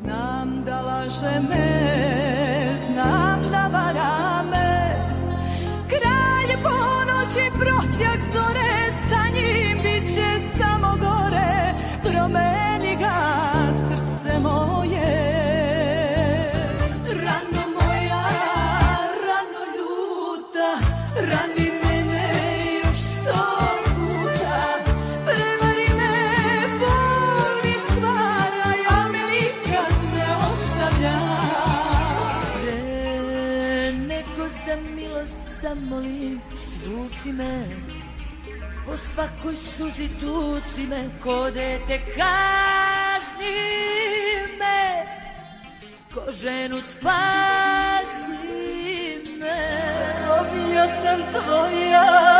Znam da laže me, Po svakoj suzi tuci me Ko dete kazni me. Ko ženu spasi me. Robinja sam tvoja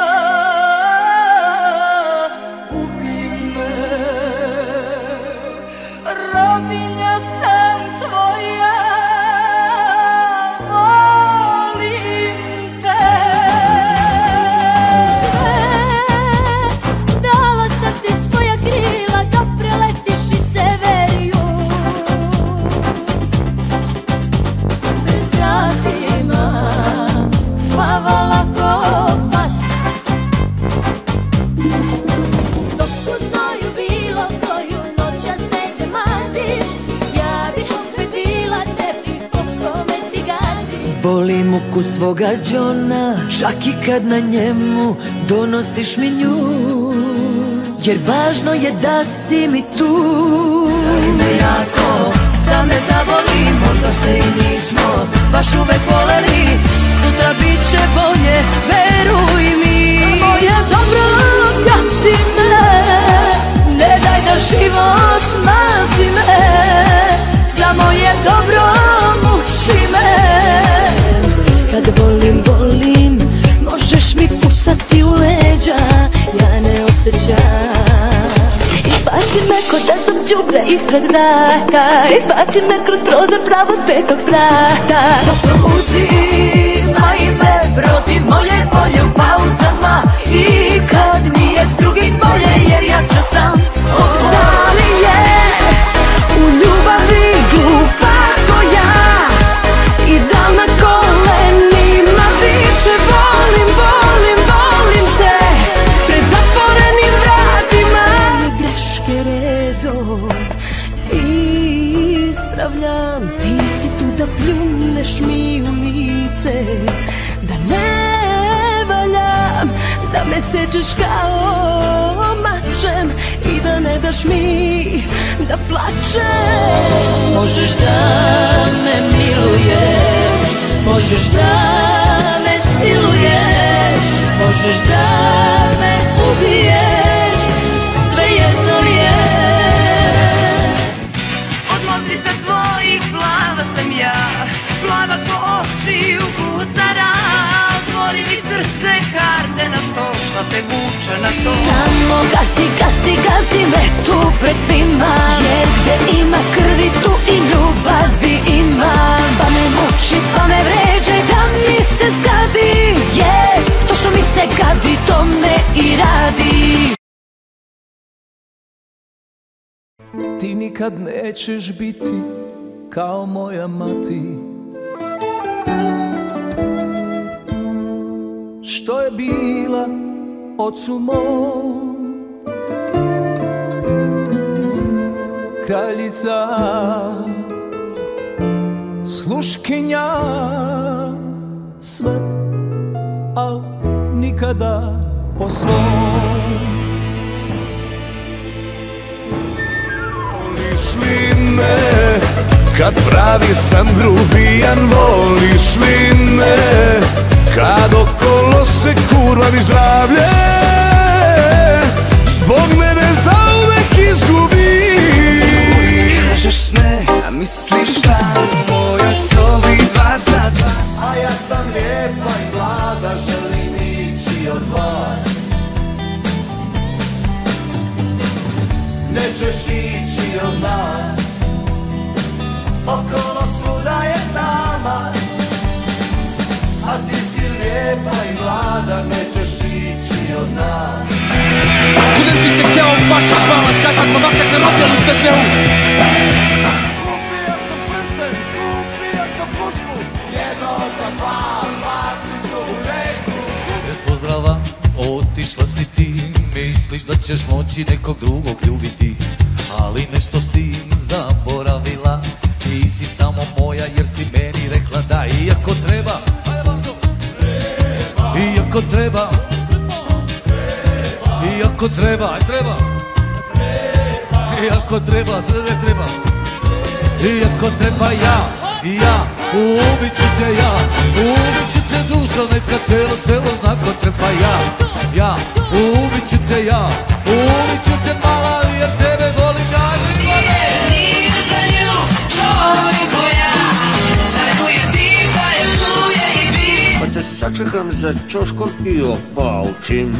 Volim ukus tvoga džona Čak i kad na njemu donosiš mi nju Jer važno je da si mi tu. Daj me jako da me zavoli Možda se i nismo baš uvek voleli. Sutra bit će bolje, veruj mi vrata Izbaci me kroz prozor pravo s petog sprata. Uzimaj me protiv moje volje u pauzama I Sečeš kao mačem I da ne daš mi da plačem. Možeš da me miluješ Možeš da me siluješ Možeš da me ubiješ Svejedno je. Od modrica tvojih plava sam ja Plava ko oči u gusara Otvori mi srce karte na sto Te vuče na to. Samo gasi, gasi, gasi me tu pred svima. Jer gde ima krvi tu i ljubavi ima. Pa me muči, pa me vređe da mi se zgadi. Jer to što mi se gadi to me i radi. Ti nikad nećeš biti kao moja mati. Što je bila ocu mom. Kraljica Sluškinja Sve Al nikada po svom. Voliš li me? Kad pravi sam grubijan Voliš li me? Kad okolo se kurvam i zdravlje. Zbog mene zauvek izgubi. Kažeš ne, a misliš da Moja sobi dva za dva A ja sam lijepa i mlada Želim ići od vas Nećeš ići od nas. Okolo svuda je tama. A ti si lijepa i mlada, nećeš ići od nas. Kudem ti se kjao, baš ćeš mala, kakak ma makak na robljan CZU. Otišla si ti, misliš da ćeš moći nekog drugog ljubiti. Ali nešto si zaboravila, ti si samo moja jer si meni rekla da iako treba iako treba. Iako treba, aj treba. Iako treba, sve ne treba. Iako treba ja, ja Ubit ću te ja, ubit ću te dušo Neka celo selo zna ko treba ja. Ja, ubit ću te ja, ubit ću te mala Jer tebe sačekam za čoškom i opaučim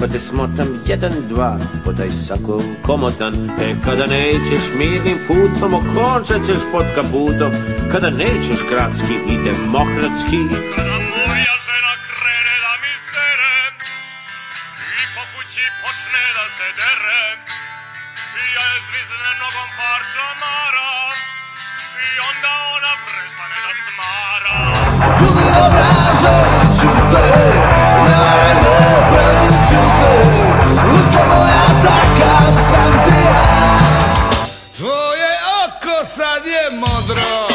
Pa te smotam jedan, dva, podaj sako komotan. E kada nećeš mirnim putom, okončat ćeš pod kaputom. Kada nećeš gradski i demokratski Kada moja žena krene da mi sere I po kući počne da se dere I ja je zvizne nogom par šamara I onda ona prestane da smara sad je modro.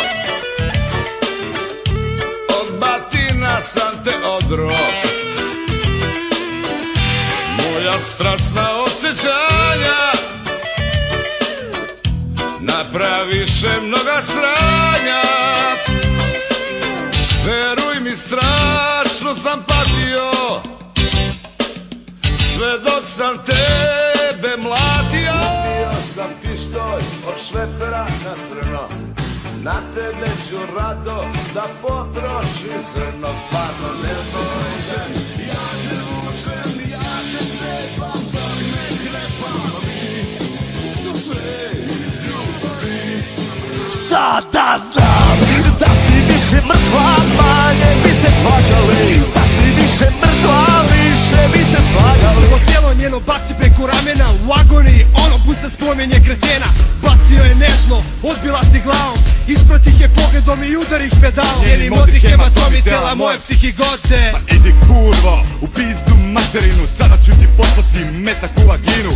Od batina sam te odro. Moja strasna osjećanja Napraviše mnoga sranja. Veruj mi strašno sam patio Sve dok sam tebe mlatio. Bio sam pištolj od švecera na crno. Na tebe ću rado da potrošim crno. Stvarno ne boj se Ja te vučem, ja te cepam Dok ne krepam. Duše iz ljubavi. Sada znam da si više mrtva, manje bi se svađali. Da si više mrtva, više bi se slagali Ovo tijelo njeno baci preko ramena U agoniji. Ono puca spomenje kretena. Bacio je nežno, odbila si glavom. Ispratih je pogledom i udar ih pedalom. Njeni modri hematomi tela moje psihigote Pa idi kurvo, u pizdu materinu. Sada ću ti poslati metak u vaginu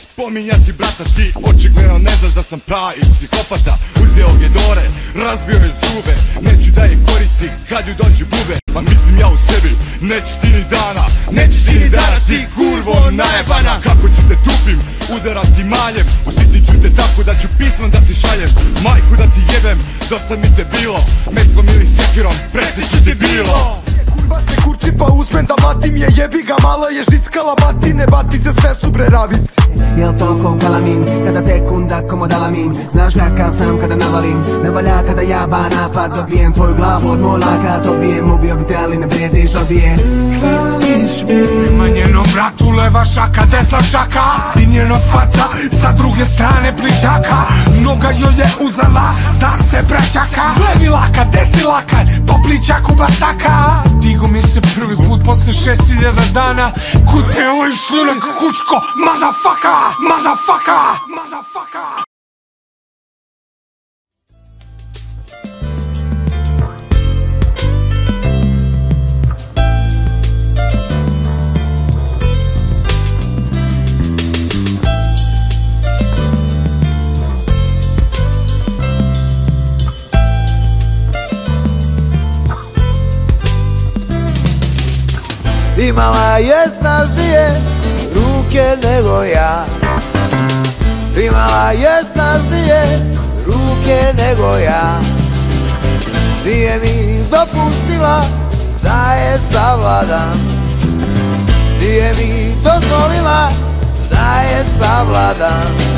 spominjati brata Ti očigledno ne znaš da sam pravi psihopata. Uzeo je dore, razbio je zube Neću da je koristi kad ju dođe bube. Pa mislim ja u sebi, nećeš ti ni dana Nećeš ti ni dana, ti kurvo najebana. Kako ću te tupim, udarati maljem Usjetit ću te tako da ću pismo da ti šaljem. Majku da ti jebem, dosta mi te bilo Metkom ili sekirom, presjeću ti bilo je jebi ga Mala je žickala batine, batice sve su bre ravice Jel to ko kalamin, kada tekunda komo dalamin Znaš kakav sam kada navalim. Ne valja kada jaba napad Dobijem tvoju glavu od molaka. Dobijem, ubio bi te ali ne vrijediš Dobijem, hvališ mi Ima njenom bratu leva šaka, desna šaka. I njena faca sa druge strane pličaka Noga joj je uzela da se prečaka Levi laka, desni lakar, po pličaku bacaka Digo mi se prvi put posle šest hiljada dana Kuteo i šlunak kučko, madafaka, madafaka, madafaka je snažnije ruke nego ja. Imala je snažnije ruke nego ja. Nije mi dopustila da je savladam. Nije mi dozvolila da je savladam